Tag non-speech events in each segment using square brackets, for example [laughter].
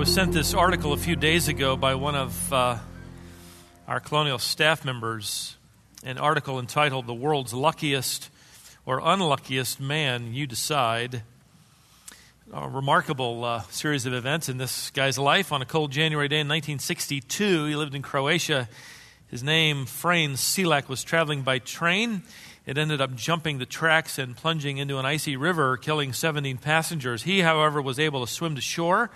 was sent this article a few days ago by one of uh, our colonial staff members, an article entitled The World's Luckiest or Unluckiest Man, You Decide. A remarkable uh, series of events in this guy's life. On a cold January day in 1962, he lived in Croatia. His name, Frane Selak, was traveling by train. It ended up jumping the tracks and plunging into an icy river, killing 17 passengers. He, however, was able to swim to shore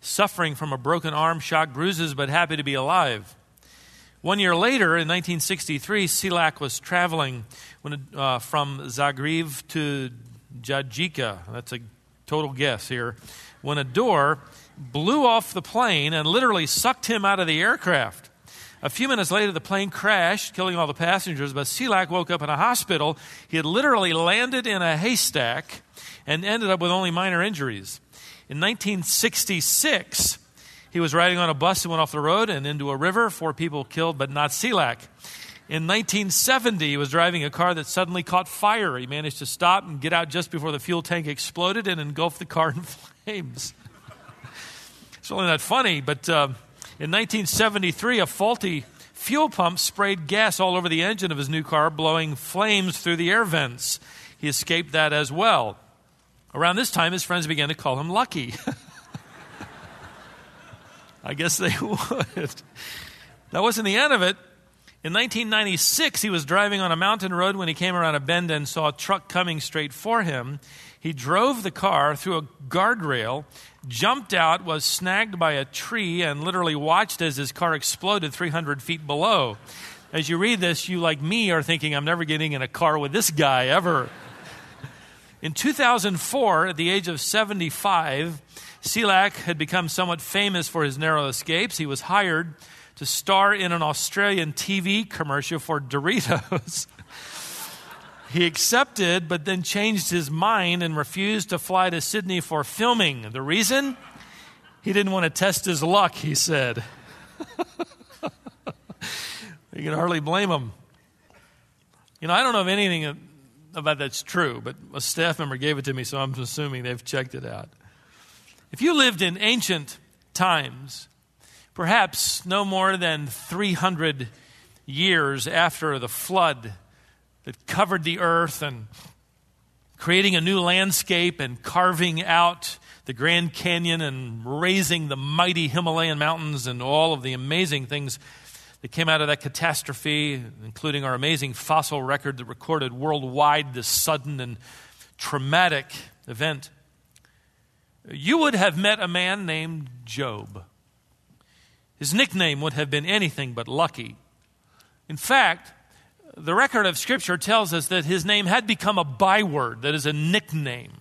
suffering from a broken arm, shock, bruises, but happy to be alive. One year later, in 1963, Selak was traveling when, uh, from Zagreb to Jajika. That's a total guess here. When a door blew off the plane and literally sucked him out of the aircraft. A few minutes later, the plane crashed, killing all the passengers, but Selak woke up in a hospital. He had literally landed in a haystack and ended up with only minor injuries. In 1966, he was riding on a bus and went off the road and into a river. Four people killed, but not Selak. In 1970, he was driving a car that suddenly caught fire. He managed to stop and get out just before the fuel tank exploded and engulfed the car in [laughs] flames. it's really not funny, but uh, in 1973, a faulty fuel pump sprayed gas all over the engine of his new car, blowing flames through the air vents. He escaped that as well. Around this time, his friends began to call him Lucky. [laughs] I guess they [laughs] would. That wasn't the end of it. In 1996, he was driving on a mountain road when he came around a bend and saw a truck coming straight for him. He drove the car through a guardrail, jumped out, was snagged by a tree, and literally watched as his car exploded 300 feet below. As you read this, you, like me, are thinking, I'm never getting in a car with this guy ever. In 2004, at the age of 75, Selak had become somewhat famous for his narrow escapes. He was hired to star in an Australian TV commercial for Doritos. [laughs] he accepted, but then changed his mind and refused to fly to Sydney for filming. The reason? He didn't want to test his luck, he said. [laughs] you can hardly blame him. You know, I don't know of anything about that's true, but a staff member gave it to me, so I'm assuming they've checked it out. If you lived in ancient times, perhaps no more than 300 years after the flood that covered the earth and creating a new landscape and carving out the Grand Canyon and raising the mighty Himalayan mountains and all of the amazing things that came out of that catastrophe, including our amazing fossil record that recorded worldwide this sudden and traumatic event. You would have met a man named Job. His nickname would have been anything but lucky. In fact, the record of Scripture tells us that his name had become a byword, that is, a nickname.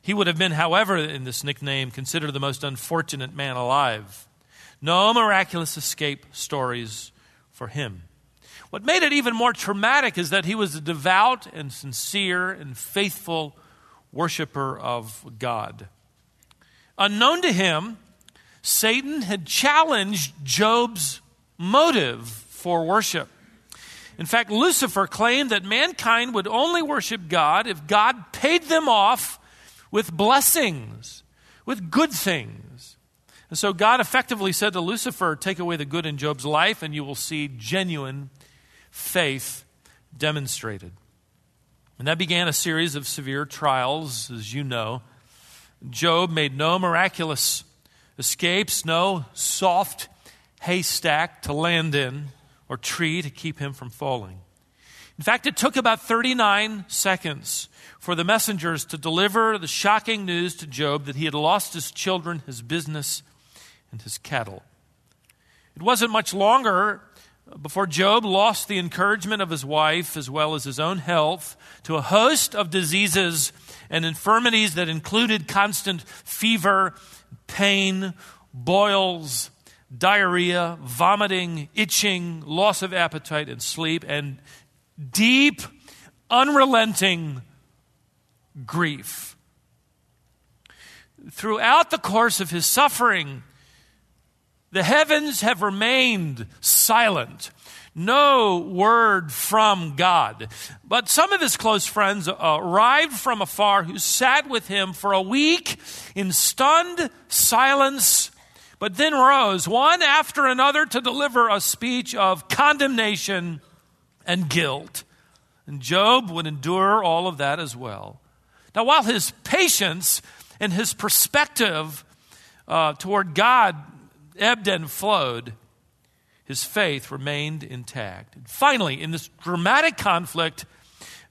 He would have been, however, in this nickname, considered the most unfortunate man alive. No miraculous escape stories for him. What made it even more traumatic is that he was a devout and sincere and faithful worshiper of God. Unknown to him, Satan had challenged Job's motive for worship. In fact, Lucifer claimed that mankind would only worship God if God paid them off with blessings, with good things. And so God effectively said to Lucifer, Take away the good in Job's life, and you will see genuine faith demonstrated. And that began a series of severe trials, as you know. Job made no miraculous escapes, no soft haystack to land in or tree to keep him from falling. In fact, it took about 39 seconds for the messengers to deliver the shocking news to Job that he had lost his children, his business, and his cattle. It wasn't much longer before Job lost the encouragement of his wife as well as his own health to a host of diseases and infirmities that included constant fever, pain, boils, diarrhea, vomiting, itching, loss of appetite and sleep, and deep, unrelenting grief. Throughout the course of his suffering, the heavens have remained silent. no word from God. But some of his close friends arrived from afar who sat with him for a week in stunned silence, but then rose one after another to deliver a speech of condemnation and guilt. And Job would endure all of that as well. Now, while his patience and his perspective uh, toward God ebbed and flowed, his faith remained intact. Finally, in this dramatic conflict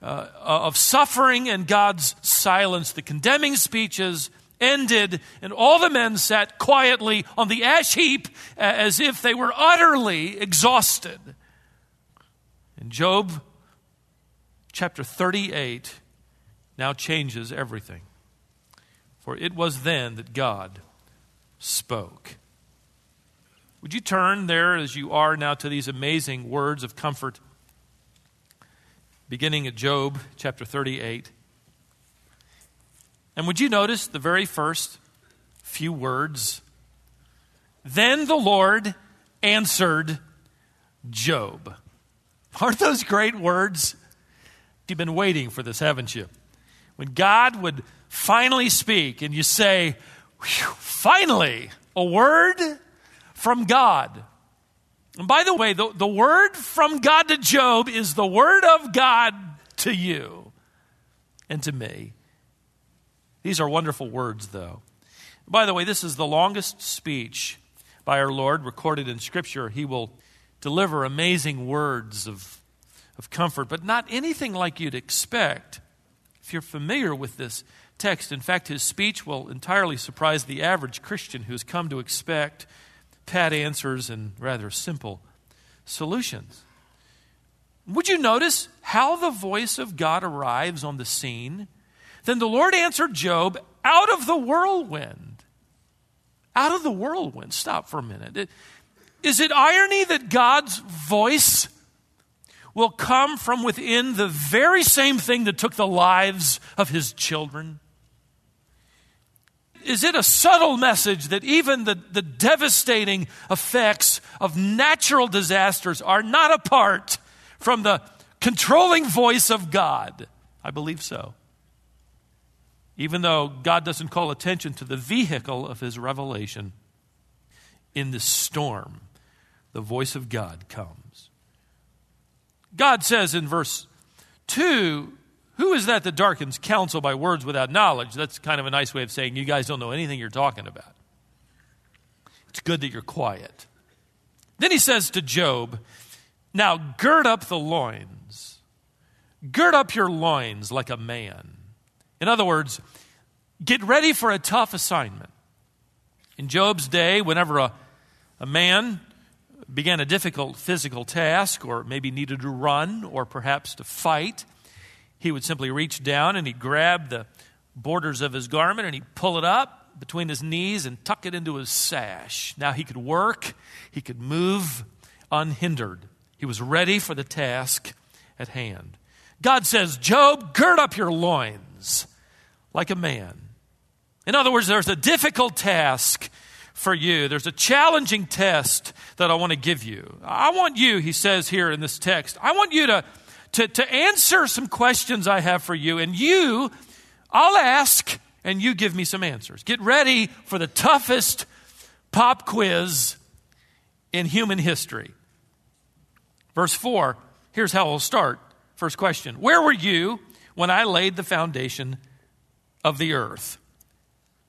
uh, of suffering and God's silence, the condemning speeches ended, and all the men sat quietly on the ash heap as if they were utterly exhausted. And Job chapter 38 now changes everything. For it was then that God spoke. Would you turn there as you are now to these amazing words of comfort, beginning at Job chapter 38? And would you notice the very first few words? Then the Lord answered Job. Aren't those great words? You've been waiting for this, haven't you? When God would finally speak and you say, finally, a word from God. And by the way, the, the word from God to Job is the word of God to you and to me. These are wonderful words, though. By the way, this is the longest speech by our Lord recorded in Scripture. He will deliver amazing words of, of comfort, but not anything like you'd expect if you're familiar with this text. In fact, his speech will entirely surprise the average Christian who's come to expect pat answers and rather simple solutions. Would you notice how the voice of God arrives on the scene? Then the Lord answered Job out of the whirlwind. Out of the whirlwind. Stop for a minute. Is it irony that God's voice will come from within the very same thing that took the lives of his children? Is it a subtle message that even the, the devastating effects of natural disasters are not apart from the controlling voice of God? I believe so. Even though God doesn't call attention to the vehicle of his revelation, in the storm, the voice of God comes. God says in verse 2 who is that that darkens counsel by words without knowledge? That's kind of a nice way of saying you guys don't know anything you're talking about. It's good that you're quiet. Then he says to Job, Now gird up the loins. Gird up your loins like a man. In other words, get ready for a tough assignment. In Job's day, whenever a, a man began a difficult physical task, or maybe needed to run, or perhaps to fight, he would simply reach down and he'd grab the borders of his garment and he'd pull it up between his knees and tuck it into his sash. Now he could work, he could move unhindered. He was ready for the task at hand. God says, Job, gird up your loins like a man. In other words, there's a difficult task for you. There's a challenging test that I want to give you. I want you, he says here in this text, I want you to to, to answer some questions I have for you. And you, I'll ask, and you give me some answers. Get ready for the toughest pop quiz in human history. Verse 4, here's how we'll start. First question Where were you when I laid the foundation of the earth?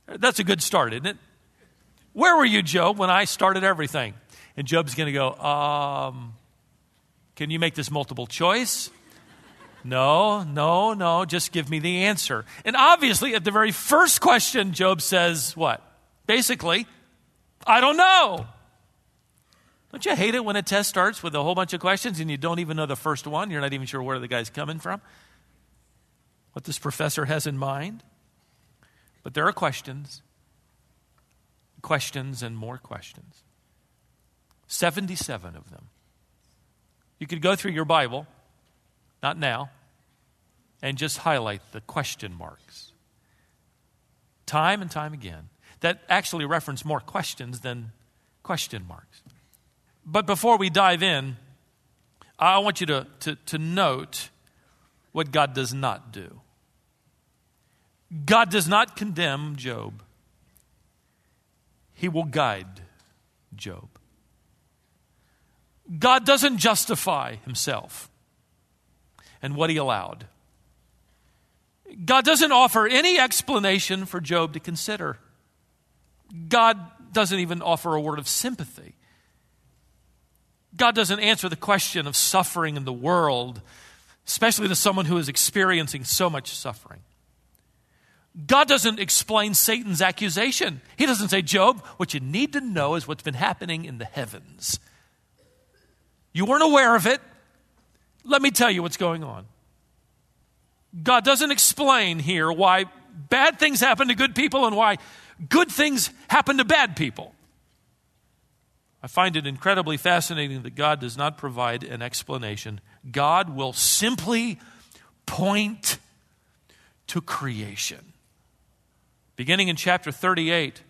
That's a good start, isn't it? Where were you, Job, when I started everything? And Job's going to go, um, Can you make this multiple choice? No, no, no, just give me the answer. And obviously, at the very first question, Job says, What? Basically, I don't know. Don't you hate it when a test starts with a whole bunch of questions and you don't even know the first one? You're not even sure where the guy's coming from, what this professor has in mind. But there are questions, questions, and more questions. 77 of them. You could go through your Bible not now, and just highlight the question marks. Time and time again. That actually reference more questions than question marks. But before we dive in, I want you to, to, to note what God does not do. God does not condemn Job, He will guide Job. God doesn't justify Himself and what He allowed. God doesn't offer any explanation for Job to consider. God doesn't even offer a word of sympathy. God doesn't answer the question of suffering in the world, especially to someone who is experiencing so much suffering. God doesn't explain Satan's accusation. He doesn't say, Job, what you need to know is what's been happening in the heavens. You weren't aware of it. Let me tell you what's going on. God doesn't explain here why bad things happen to good people and why good things happen to bad people. I find it incredibly fascinating that God does not provide an explanation. God will simply point to creation. Beginning in chapter 38,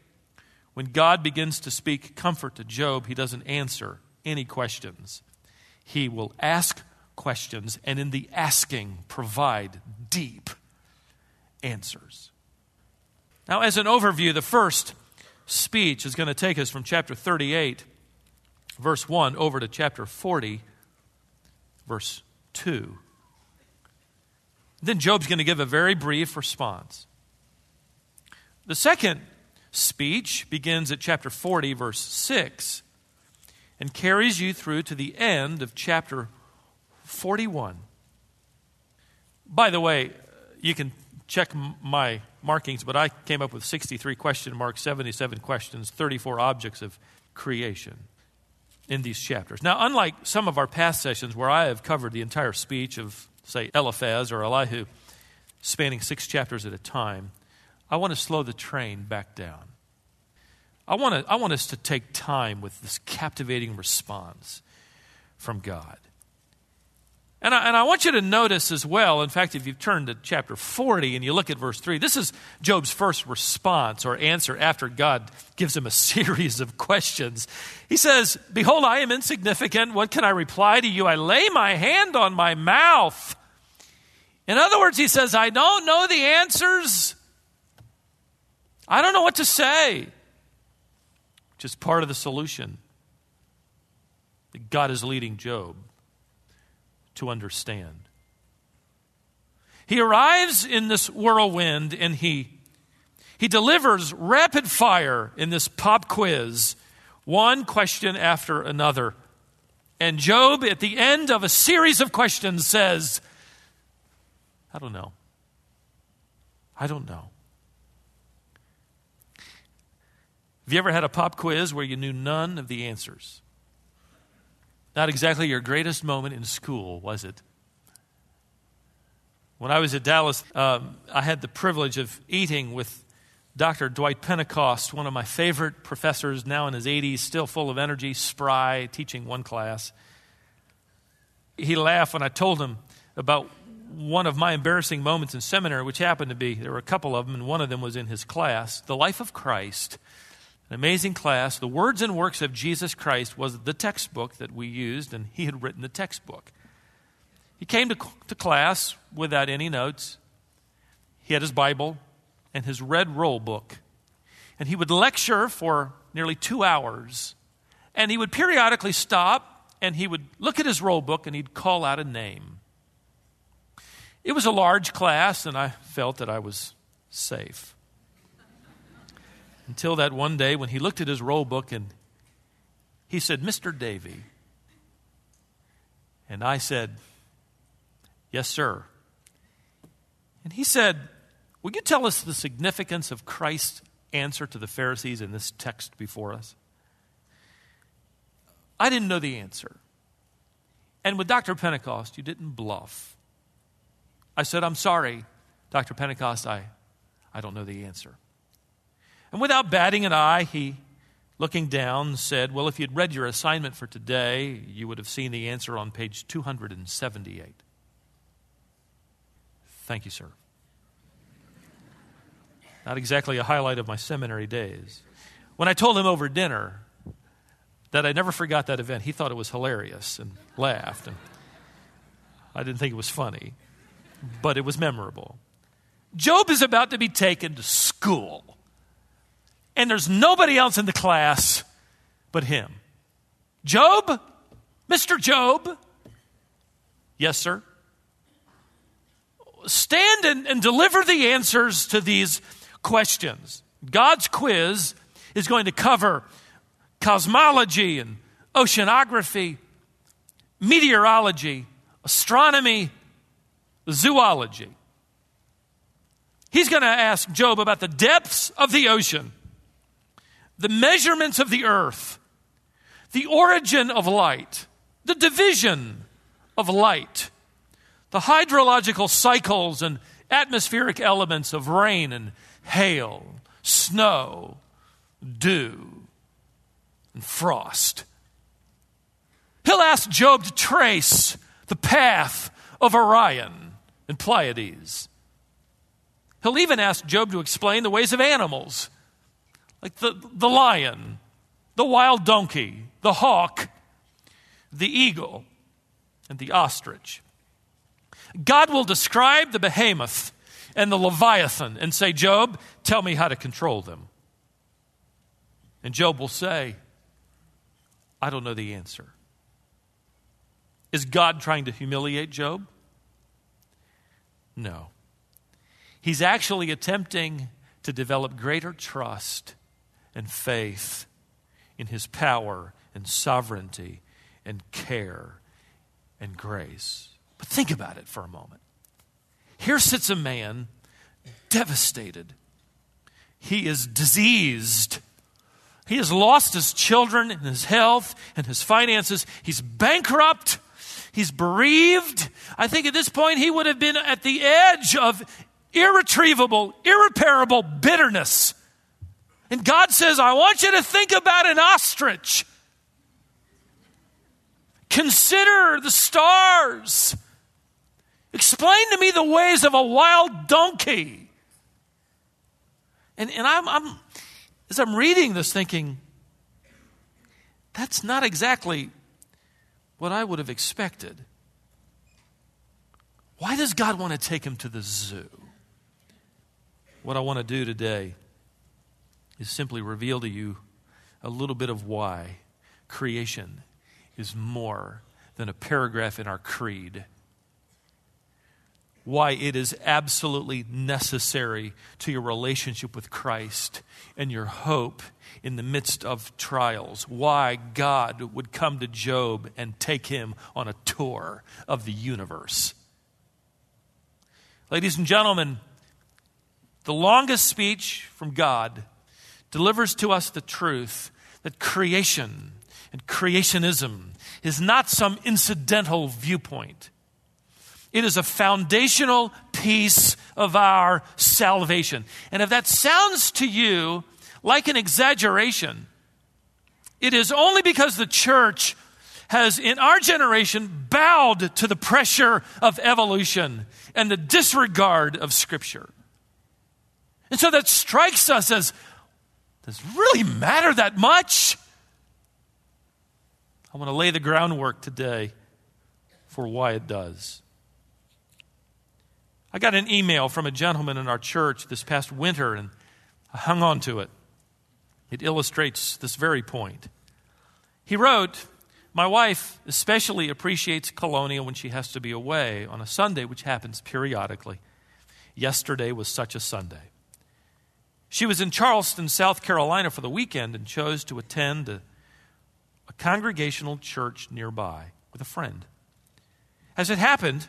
when God begins to speak comfort to Job, he doesn't answer any questions. He will ask questions and, in the asking, provide deep answers. Now, as an overview, the first speech is going to take us from chapter 38, verse 1, over to chapter 40, verse 2. Then Job's going to give a very brief response. The second speech begins at chapter 40, verse 6, and carries you through to the end of chapter 41. By the way, you can check my markings, but I came up with 63 question marks, 77 questions, 34 objects of creation in these chapters. Now, unlike some of our past sessions where I have covered the entire speech of, say, Eliphaz or Elihu, spanning six chapters at a time, I want to slow the train back down. I want, to, I want us to take time with this captivating response from God. And I, and I want you to notice as well, in fact, if you've turned to chapter 40 and you look at verse 3, this is Job's first response or answer after God gives him a [laughs] series of questions. He says, Behold, I am insignificant. What can I reply to you? I lay my hand on my mouth. In other words, he says, I don't know the answers. I don't know what to say, is part of the solution that God is leading Job to understand. He arrives in this whirlwind and he, he delivers rapid fire in this pop quiz, one question after another. And Job, at the end of a series of questions, says, I don't know. I don't know. Have you ever had a pop quiz where you knew none of the answers? Not exactly your greatest moment in school, was it? When I was at Dallas, um, I had the privilege of eating with Dr. Dwight Pentecost, one of my favorite professors, now in his 80s, still full of energy, spry, teaching one class. He laughed when I told him about one of my embarrassing moments in seminary, which happened to be, there were a couple of them, and one of them was in his class, The Life of Christ an amazing class. The Words and Works of Jesus Christ was the textbook that we used, and he had written the textbook. He came to, to class without any notes. He had his Bible and his red roll book. And he would lecture for nearly two hours. And he would periodically stop and he would look at his roll book and he'd call out a name. It was a large class, and I felt that I was safe. Until that one day when he looked at his roll book and he said, Mr. Davey. And I said, Yes, sir. And he said, Will you tell us the significance of Christ's answer to the Pharisees in this text before us? I didn't know the answer. And with Dr. Pentecost, you didn't bluff. I said, I'm sorry, Dr. Pentecost, I, I don't know the answer. And without batting an eye, he, looking down, said, Well, if you'd read your assignment for today, you would have seen the answer on page 278. Thank you, sir. Not exactly a highlight of my seminary days. When I told him over dinner that I never forgot that event, he thought it was hilarious and laughed. And I didn't think it was funny, but it was memorable. Job is about to be taken to school, and there's nobody else in the class but him. Job? Mr. Job? Yes, sir. Stand and, and deliver the answers to these questions. God's quiz is going to cover cosmology and oceanography, meteorology, astronomy, zoology. He's going to ask Job about the depths of the ocean, the measurements of the earth, the origin of light, the division of light, the hydrological cycles and atmospheric elements of rain and hail, snow, dew, and frost. He'll ask Job to trace the path of Orion and Pleiades. He'll even ask Job to explain the ways of animals, like the, the lion, the wild donkey, the hawk, the eagle, and the ostrich. God will describe the behemoth and the leviathan and say, Job, tell me how to control them. And Job will say, I don't know the answer. Is God trying to humiliate Job? No. He's actually attempting to develop greater trust and faith in his power and sovereignty and care and grace. But think about it for a moment. Here sits a man devastated. He is diseased. He has lost his children and his health and his finances. He's bankrupt. He's bereaved. I think at this point he would have been at the edge of irretrievable, irreparable bitterness. And God says, I want you to think about an ostrich. Consider the stars. Explain to me the ways of a wild donkey. And, and I'm, I'm, as I'm reading this, thinking, that's not exactly what I would have expected. Why does God want to take him to the zoo? What I want to do today is simply reveal to you a little bit of why creation is more than a paragraph in our creed. Why it is absolutely necessary to your relationship with Christ and your hope in the midst of trials. Why God would come to Job and take him on a tour of the universe. Ladies and gentlemen, the longest speech from God delivers to us the truth that creation and creationism is not some incidental viewpoint. It is a foundational piece of our salvation. And if that sounds to you like an exaggeration, it is only because the church has, in our generation, bowed to the pressure of evolution and the disregard of Scripture. And so that strikes us as does it really matter that much? I want to lay the groundwork today for why it does. I got an email from a gentleman in our church this past winter, and I hung on to it. It illustrates this very point. He wrote, My wife especially appreciates Colonial when she has to be away on a Sunday, which happens periodically. Yesterday was such a Sunday. She was in Charleston, South Carolina for the weekend and chose to attend a a congregational church nearby with a friend. As it happened,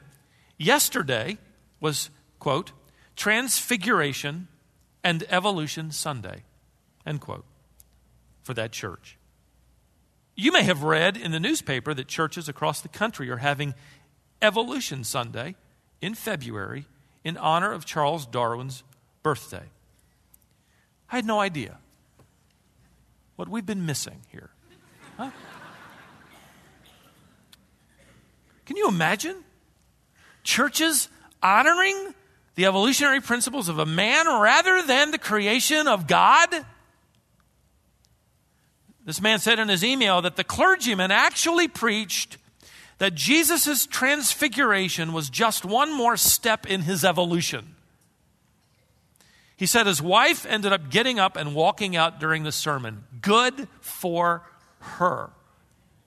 yesterday was, quote, Transfiguration and Evolution Sunday, end quote, for that church. You may have read in the newspaper that churches across the country are having Evolution Sunday in February in honor of Charles Darwin's birthday. I had no idea what we've been missing here. Huh? Can you imagine? Churches honoring the evolutionary principles of a man rather than the creation of God? This man said in his email that the clergyman actually preached that Jesus' transfiguration was just one more step in his evolution. He said his wife ended up getting up and walking out during the sermon. Good for her.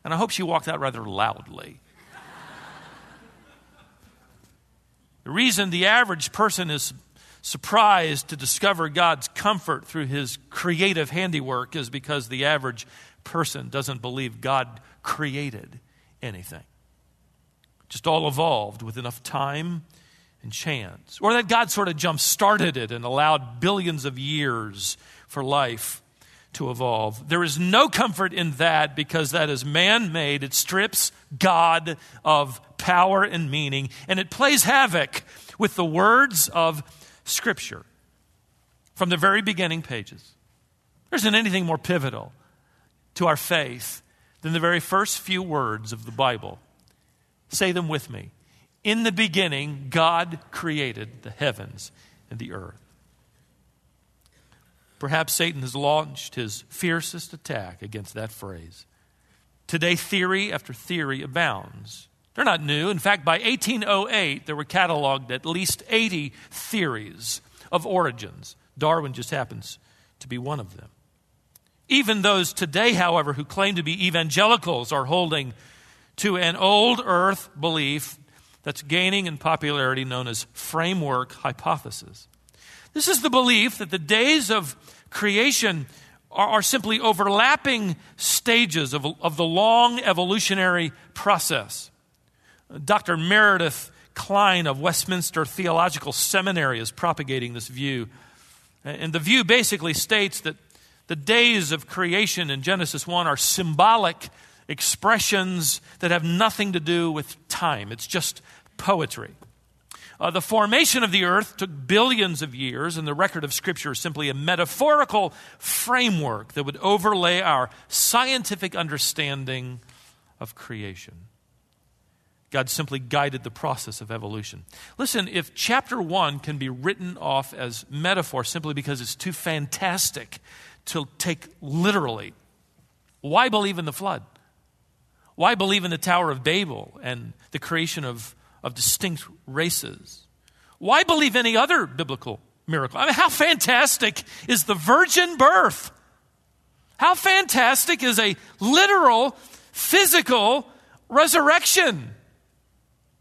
And I hope she walked out rather loudly. [laughs] the reason the average person is surprised to discover God's comfort through his creative handiwork is because the average person doesn't believe God created anything. Just all evolved with enough time and chance. Or that God sort of jump started it and allowed billions of years for life to evolve. There is no comfort in that because that is man made. It strips God of power and meaning, and it plays havoc with the words of Scripture from the very beginning pages. There isn't anything more pivotal to our faith than the very first few words of the Bible. Say them with me. In the beginning, God created the heavens and the earth. Perhaps Satan has launched his fiercest attack against that phrase. Today, theory after theory abounds. They're not new. In fact, by 1808, there were cataloged at least 80 theories of origins. Darwin just happens to be one of them. Even those today, however, who claim to be evangelicals are holding to an old earth belief that's gaining in popularity known as framework hypothesis. This is the belief that the days of creation are, are simply overlapping stages of, of the long evolutionary process. Dr. Meredith Kline of Westminster Theological Seminary is propagating this view. And the view basically states that the days of creation in Genesis 1 are symbolic expressions that have nothing to do with time. It's just poetry. Uh, the formation of the earth took billions of years, and the record of Scripture is simply a metaphorical framework that would overlay our scientific understanding of creation. God simply guided the process of evolution. Listen, if chapter one can be written off as metaphor simply because it's too fantastic to take literally, why believe in the flood? Why believe in the Tower of Babel and the creation of, of distinct races? Why believe any other biblical miracle? I mean, how fantastic is the virgin birth? How fantastic is a literal, physical resurrection?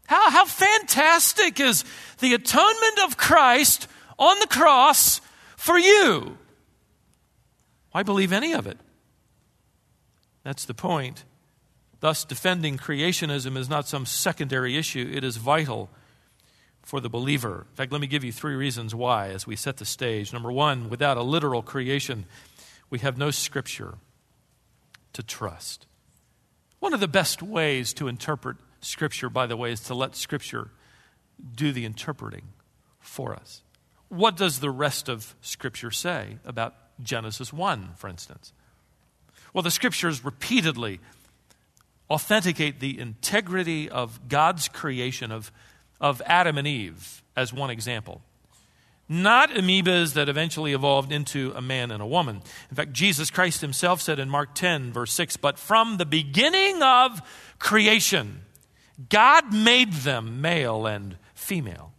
How, how fantastic is the atonement of Christ on the cross for you? Why believe any of it? That's the point. Thus, defending creationism is not some secondary issue, it is vital for the believer. In fact, let me give you three reasons why as we set the stage. Number one, without a literal creation, we have no scripture to trust. One of the best ways to interpret Scripture, by the way, is to let Scripture do the interpreting for us. What does the rest of Scripture say about Genesis 1, for instance? Well, the Scriptures repeatedly authenticate the integrity of God's creation of, of Adam and Eve, as one example. Not amoebas that eventually evolved into a man and a woman. In fact, Jesus Christ himself said in Mark 10, verse 6, But from the beginning of creation, God made them male and female.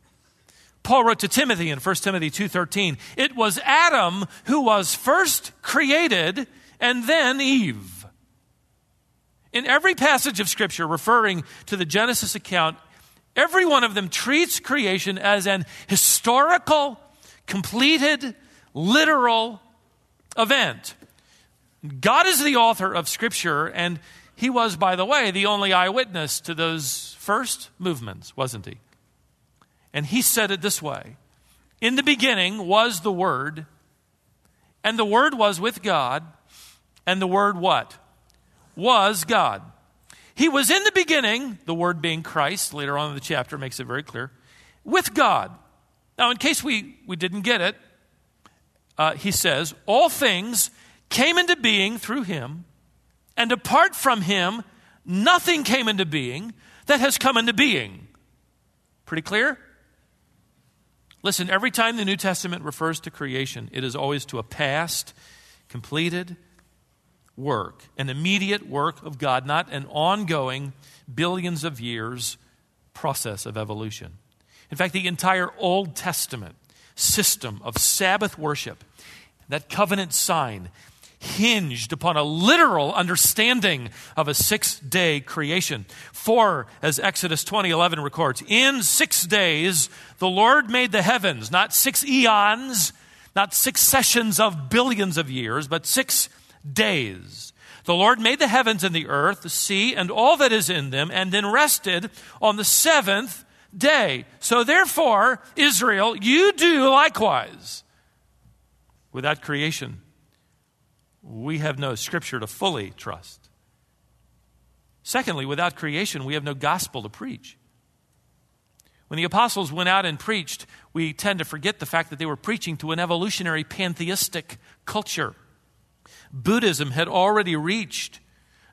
Paul wrote to Timothy in 1 Timothy 2:13, "It was Adam who was first created and then Eve." In every passage of scripture referring to the Genesis account, every one of them treats creation as an historical, completed, literal event. God is the author of scripture and he was, by the way, the only eyewitness to those first movements, wasn't he? And he said it this way In the beginning was the Word, and the Word was with God, and the Word what? Was God. He was in the beginning, the Word being Christ, later on in the chapter makes it very clear, with God. Now, in case we, we didn't get it, uh, he says, All things came into being through him and apart from him, nothing came into being that has come into being. Pretty clear? Listen, every time the New Testament refers to creation, it is always to a past, completed, work, an immediate work of God, not an ongoing, billions of years process of evolution. In fact, the entire Old Testament system of Sabbath worship, that covenant sign, hinged upon a literal understanding of a six day creation. For, as Exodus 20 11 records, in six days the Lord made the heavens, not six eons, not six sessions of billions of years, but six days. The Lord made the heavens and the earth, the sea, and all that is in them, and then rested on the seventh day. So therefore, Israel, you do likewise. Without creation, we have no scripture to fully trust. Secondly, without creation, we have no gospel to preach. When the apostles went out and preached, we tend to forget the fact that they were preaching to an evolutionary pantheistic culture. Buddhism had already reached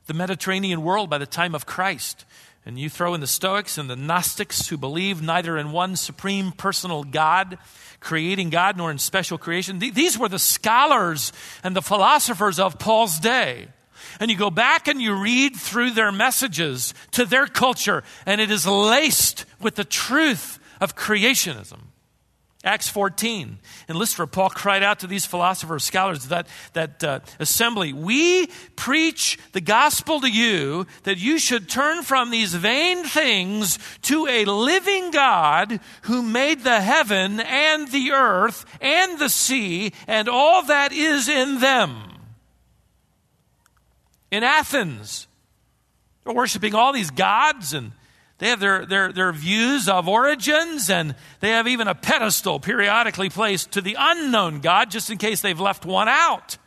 the Mediterranean world by the time of Christ. And you throw in the Stoics and the Gnostics who believe neither in one supreme personal God, creating God, nor in special creation. These were the scholars and the philosophers of Paul's day. And you go back and you read through their messages to their culture, and it is laced with the truth of creationism. Acts 14. In Lystra, Paul cried out to these philosophers, scholars, that, that uh, assembly, We preach the gospel to you that you should turn from these vain things to a living God who made the heaven and the earth and the sea and all that is in them. In Athens, they're worshiping all these gods and they have their, their, their views of origins, and they have even a pedestal periodically placed to the unknown God just in case they've left one out.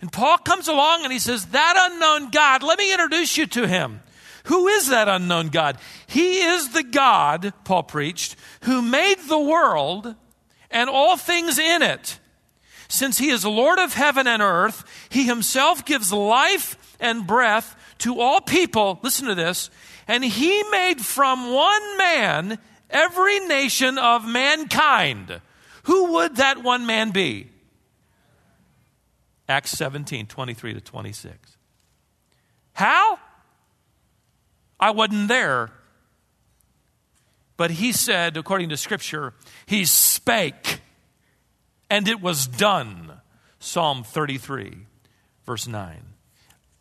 And Paul comes along and he says, That unknown God, let me introduce you to him. Who is that unknown God? He is the God, Paul preached, who made the world and all things in it. Since he is Lord of heaven and earth, he himself gives life and breath to all people. Listen to this and he made from one man every nation of mankind. Who would that one man be? Acts 17, 23 to 26. How? I wasn't there. But he said, according to Scripture, he spake, and it was done. Psalm 33, verse 9.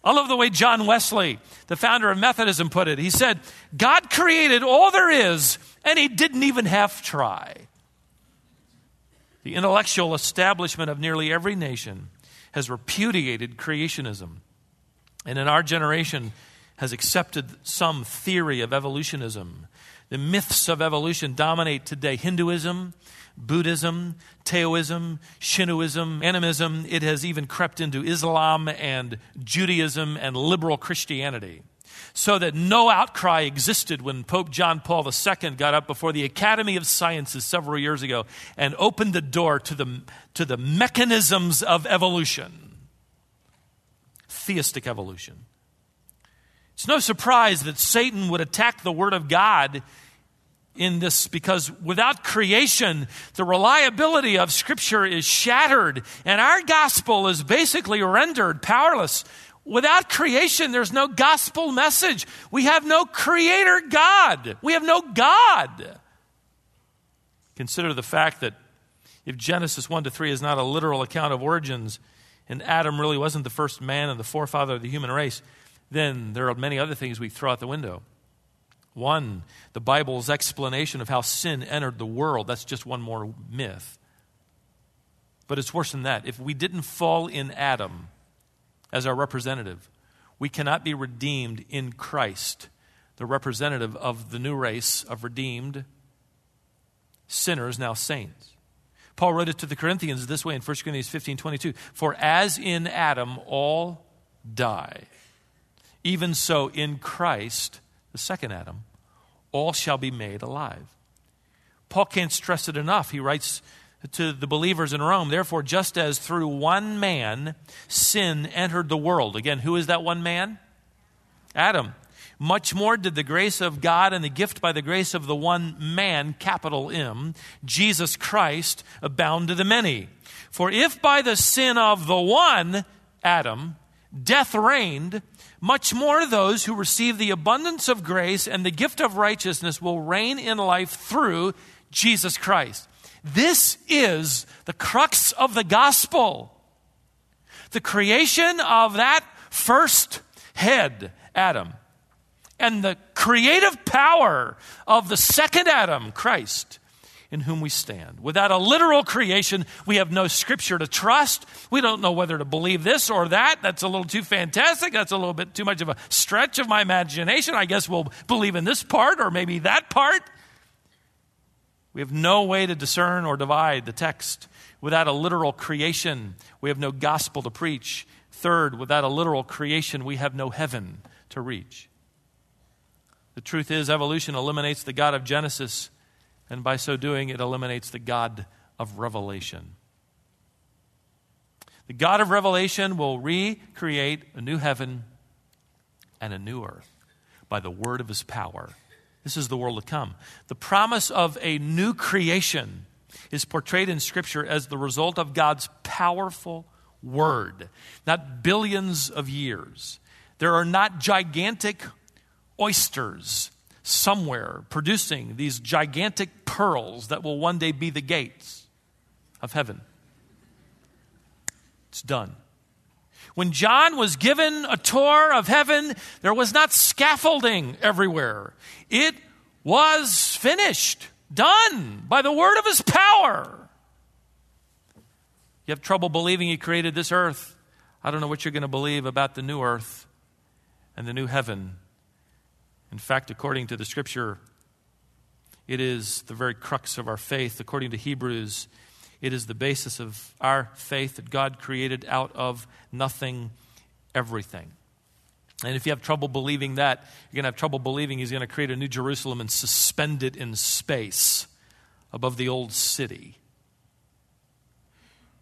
I love the way John Wesley, the founder of Methodism, put it. He said, God created all there is, and he didn't even have to try. The intellectual establishment of nearly every nation has repudiated creationism. And in our generation, has accepted some theory of evolutionism. The myths of evolution dominate today Hinduism, Buddhism, Taoism, Shintoism, animism. It has even crept into Islam and Judaism and liberal Christianity. So that no outcry existed when Pope John Paul II got up before the Academy of Sciences several years ago and opened the door to the, to the mechanisms of evolution, theistic evolution. It's no surprise that Satan would attack the Word of God in this because without creation, the reliability of Scripture is shattered, and our gospel is basically rendered powerless. Without creation, there's no gospel message. We have no creator God. We have no God. Consider the fact that if Genesis 1 to 3 is not a literal account of origins, and Adam really wasn't the first man and the forefather of the human race, then there are many other things we throw out the window. One, the Bible's explanation of how sin entered the world. That's just one more myth. But it's worse than that. If we didn't fall in Adam as our representative, we cannot be redeemed in Christ, the representative of the new race of redeemed sinners, now saints. Paul wrote it to the Corinthians this way in 1 Corinthians 15 22 For as in Adam all die, even so in Christ the second Adam, all shall be made alive. Paul can't stress it enough. He writes to the believers in Rome, therefore, just as through one man sin entered the world. Again, who is that one man? Adam. Much more did the grace of God and the gift by the grace of the one man, capital M, Jesus Christ, abound to the many. For if by the sin of the one, Adam, death reigned, much more those who receive the abundance of grace and the gift of righteousness will reign in life through Jesus Christ. This is the crux of the gospel. The creation of that first head, Adam, and the creative power of the second Adam, Christ, in whom we stand. Without a literal creation, we have no scripture to trust. We don't know whether to believe this or that. That's a little too fantastic. That's a little bit too much of a stretch of my imagination. I guess we'll believe in this part or maybe that part. We have no way to discern or divide the text. Without a literal creation, we have no gospel to preach. Third, without a literal creation, we have no heaven to reach. The truth is, evolution eliminates the God of Genesis and by so doing, it eliminates the God of revelation. The God of revelation will recreate a new heaven and a new earth by the word of his power. This is the world to come. The promise of a new creation is portrayed in Scripture as the result of God's powerful word, not billions of years. There are not gigantic oysters somewhere producing these gigantic pearls that will one day be the gates of heaven. It's done. When John was given a tour of heaven, there was not scaffolding everywhere. It was finished, done by the word of his power. You have trouble believing he created this earth. I don't know what you're going to believe about the new earth and the new heaven in fact, according to the scripture, it is the very crux of our faith. According to Hebrews, it is the basis of our faith that God created out of nothing everything. And if you have trouble believing that, you're going to have trouble believing He's going to create a new Jerusalem and suspend it in space above the old city.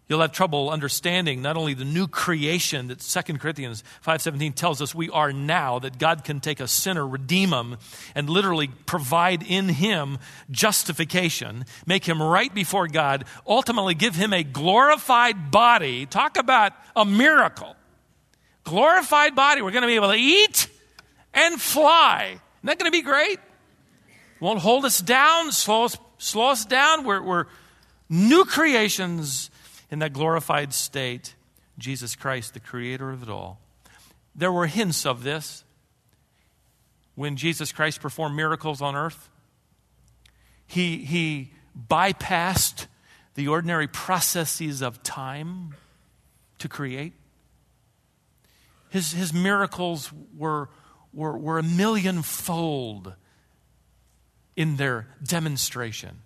You'll have trouble understanding not only the new creation that 2 Corinthians 5:17 tells us we are now that God can take a sinner, redeem him and literally provide in him justification, make him right before God, ultimately give him a glorified body. Talk about a miracle. Glorified body. We're going to be able to eat and fly. Isn't that going to be great? Won't hold us down, slow us, slow us down. We're, we're new creations in that glorified state, Jesus Christ, the creator of it all. There were hints of this when Jesus Christ performed miracles on earth. He, he bypassed the ordinary processes of time to create. His, his miracles were, were, were a millionfold in their demonstration.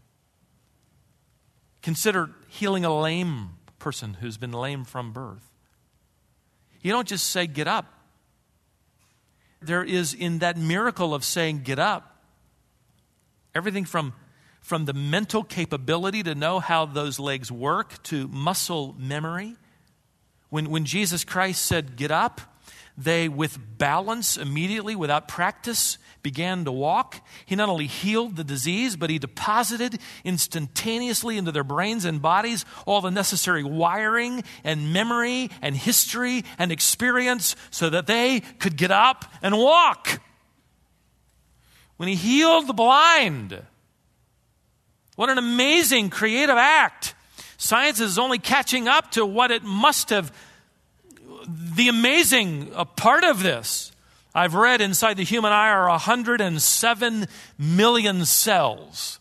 Consider healing a lame person who's been lame from birth. You don't just say, get up. There is in that miracle of saying, get up, everything from, from the mental capability to know how those legs work to muscle memory. When, when Jesus Christ said, get up, they, with balance immediately, without practice, began to walk. He not only healed the disease, but he deposited instantaneously into their brains and bodies all the necessary wiring and memory and history and experience so that they could get up and walk. When he healed the blind, what an amazing creative act. Science is only catching up to what it must have. The amazing part of this I've read inside the human eye are 107 million cells.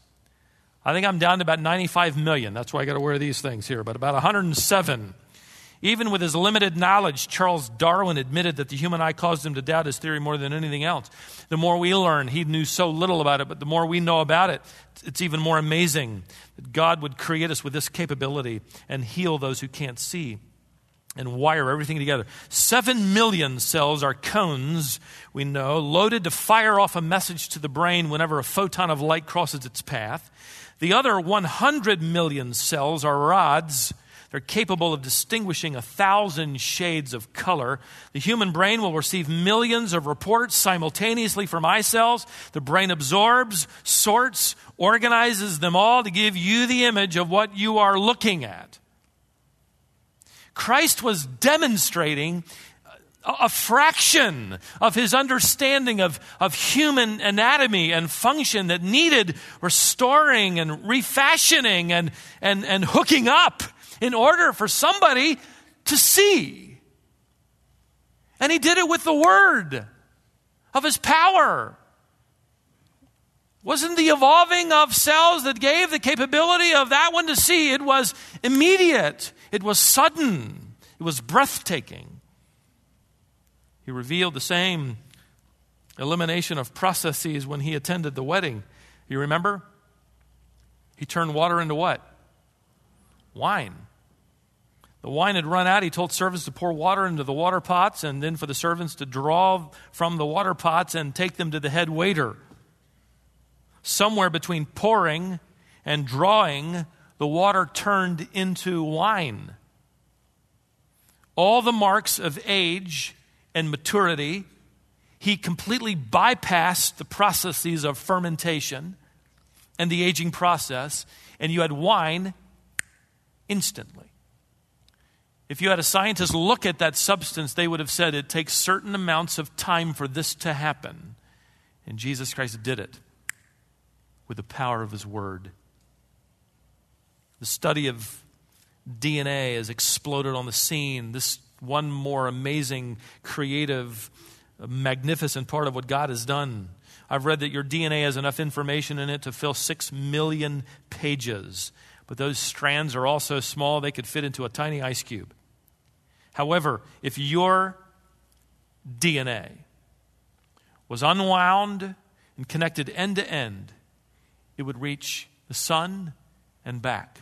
I think I'm down to about 95 million. That's why I got to wear these things here, but about 107. Even with his limited knowledge, Charles Darwin admitted that the human eye caused him to doubt his theory more than anything else. The more we learn, he knew so little about it, but the more we know about it, it's even more amazing that God would create us with this capability and heal those who can't see and wire everything together. Seven million cells are cones, we know, loaded to fire off a message to the brain whenever a photon of light crosses its path. The other 100 million cells are rods. They're capable of distinguishing a thousand shades of color. The human brain will receive millions of reports simultaneously from eye cells. The brain absorbs, sorts, organizes them all to give you the image of what you are looking at. Christ was demonstrating a fraction of his understanding of, of human anatomy and function that needed restoring and refashioning and, and, and hooking up in order for somebody to see. And he did it with the word of his power. Wasn't the evolving of cells that gave the capability of that one to see? It was immediate, it was sudden, it was breathtaking. He revealed the same elimination of processes when he attended the wedding. You remember? He turned water into what? Wine. The wine had run out. He told servants to pour water into the water pots and then for the servants to draw from the water pots and take them to the head waiter. Somewhere between pouring and drawing, the water turned into wine. All the marks of age and maturity. He completely bypassed the processes of fermentation and the aging process, and you had wine instantly. If you had a scientist look at that substance, they would have said it takes certain amounts of time for this to happen. And Jesus Christ did it with the power of his word. The study of DNA has exploded on the scene. This one more amazing, creative, magnificent part of what God has done. I've read that your DNA has enough information in it to fill six million pages, but those strands are all so small they could fit into a tiny ice cube. However, if your DNA was unwound and connected end to end, it would reach the sun and back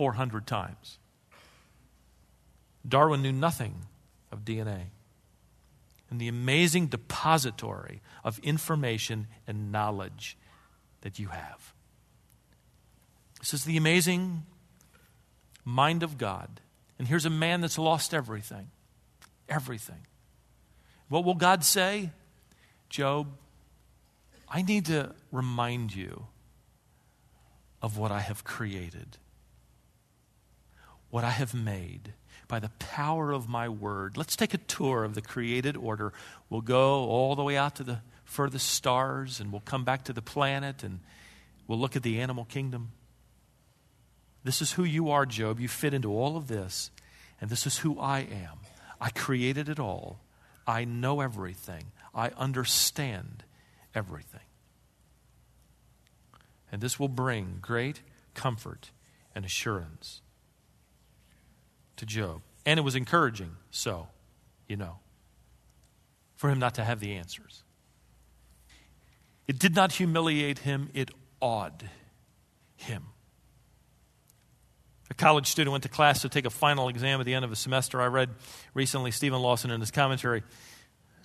400 times. Darwin knew nothing of DNA and the amazing depository of information and knowledge that you have. This is the amazing mind of God. And here's a man that's lost everything. Everything. What will God say? Job, I need to remind you of what I have created, what I have made by the power of my word. Let's take a tour of the created order. We'll go all the way out to the furthest stars and we'll come back to the planet and we'll look at the animal kingdom. This is who you are, Job. You fit into all of this, and this is who I am. I created it all. I know everything. I understand everything. And this will bring great comfort and assurance to Job. And it was encouraging, so, you know, for him not to have the answers. It did not humiliate him, it awed him. A college student went to class to take a final exam at the end of a semester. I read recently Steven Lawson in his commentary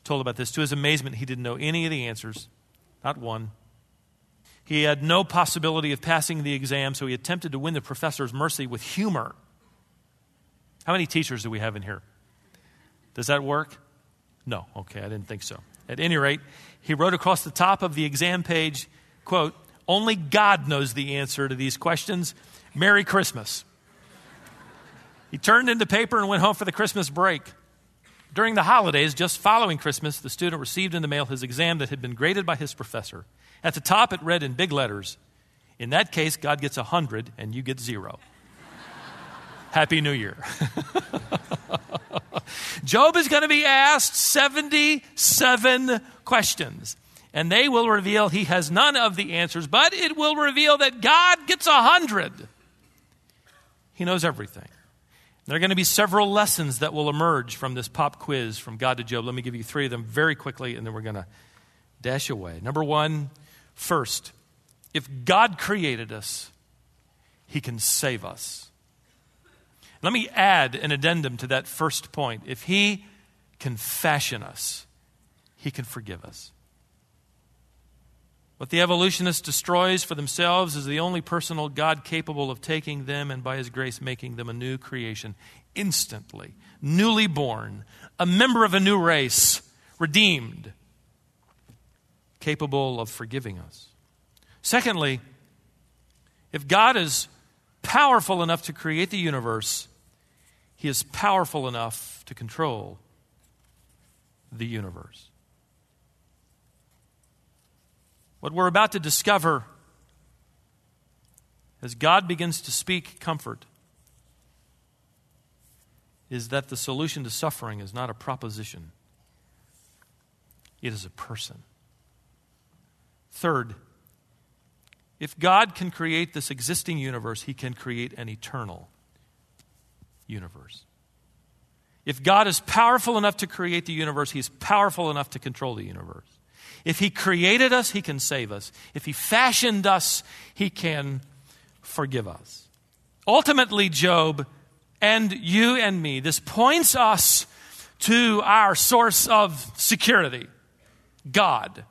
told about this. To his amazement, he didn't know any of the answers, not one. He had no possibility of passing the exam, so he attempted to win the professor's mercy with humor. How many teachers do we have in here? Does that work? No. Okay, I didn't think so. At any rate, he wrote across the top of the exam page, quote, only God knows the answer to these questions. Merry Christmas. he turned in the paper and went home for the Christmas break. During the holidays, just following Christmas, the student received in the mail his exam that had been graded by his professor. At the top, it read in big letters, In that case, God gets a 100 and you get zero. Happy New Year. [laughs] Job is going to be asked 77 questions, and they will reveal he has none of the answers, but it will reveal that God gets a 100. He knows everything. There are going to be several lessons that will emerge from this pop quiz from God to Job. Let me give you three of them very quickly, and then we're going to dash away. Number one, first, if God created us, he can save us. Let me add an addendum to that first point. If He can fashion us, He can forgive us. What the evolutionist destroys for themselves is the only personal God capable of taking them and by His grace making them a new creation instantly, newly born, a member of a new race, redeemed, capable of forgiving us. Secondly, if God is powerful enough to create the universe, He is powerful enough to control the universe. What we're about to discover as God begins to speak comfort is that the solution to suffering is not a proposition, it is a person. Third, if God can create this existing universe, he can create an eternal universe. If God is powerful enough to create the universe, he's powerful enough to control the universe. If he created us, he can save us. If he fashioned us, he can forgive us. Ultimately, Job and you and me, this points us to our source of security God.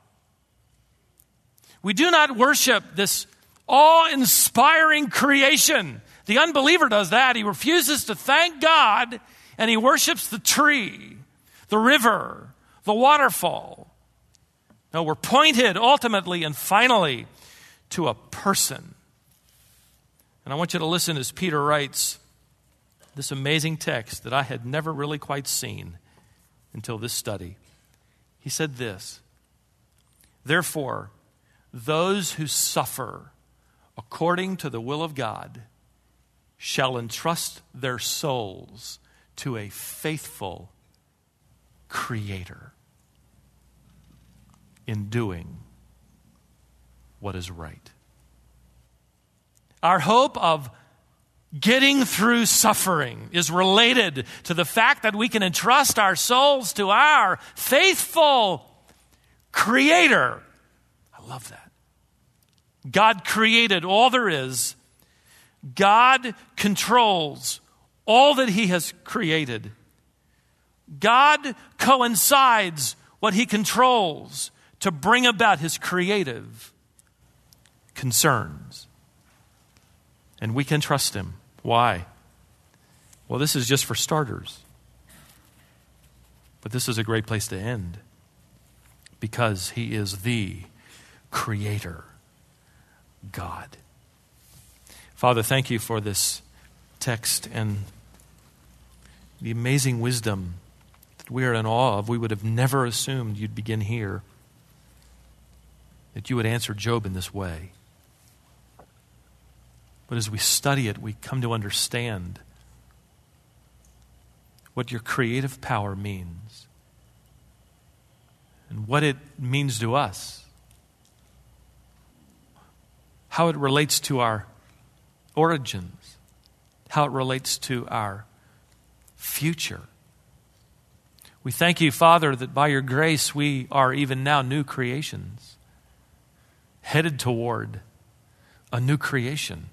We do not worship this awe inspiring creation. The unbeliever does that. He refuses to thank God and he worships the tree, the river, the waterfall. No, we're pointed ultimately and finally to a person. And I want you to listen as Peter writes this amazing text that I had never really quite seen until this study. He said this Therefore, those who suffer according to the will of God shall entrust their souls to a faithful Creator in doing what is right. Our hope of getting through suffering is related to the fact that we can entrust our souls to our faithful Creator. I love that. God created all there is, God controls all that He has created. God coincides what He controls to bring about His creative concerns. And we can trust Him. Why? Well, this is just for starters. But this is a great place to end because He is the Creator God. Father, thank you for this text and the amazing wisdom that we are in awe of. We would have never assumed you'd begin here, that you would answer Job in this way. But as we study it, we come to understand what your creative power means and what it means to us, how it relates to our origins, how it relates to our future. We thank you, Father, that by your grace we are even now new creations, headed toward a new creation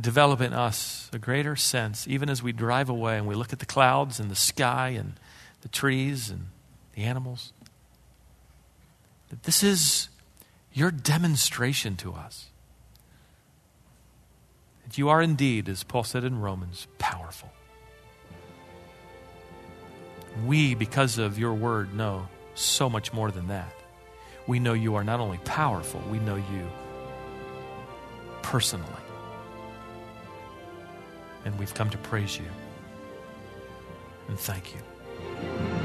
develop in us a greater sense, even as we drive away and we look at the clouds and the sky and the trees and the animals, that this is your demonstration to us. That you are indeed, as Paul said in Romans, powerful. We, because of your word, know so much more than that. We know you are not only powerful, we know you personally and we've come to praise you and thank you.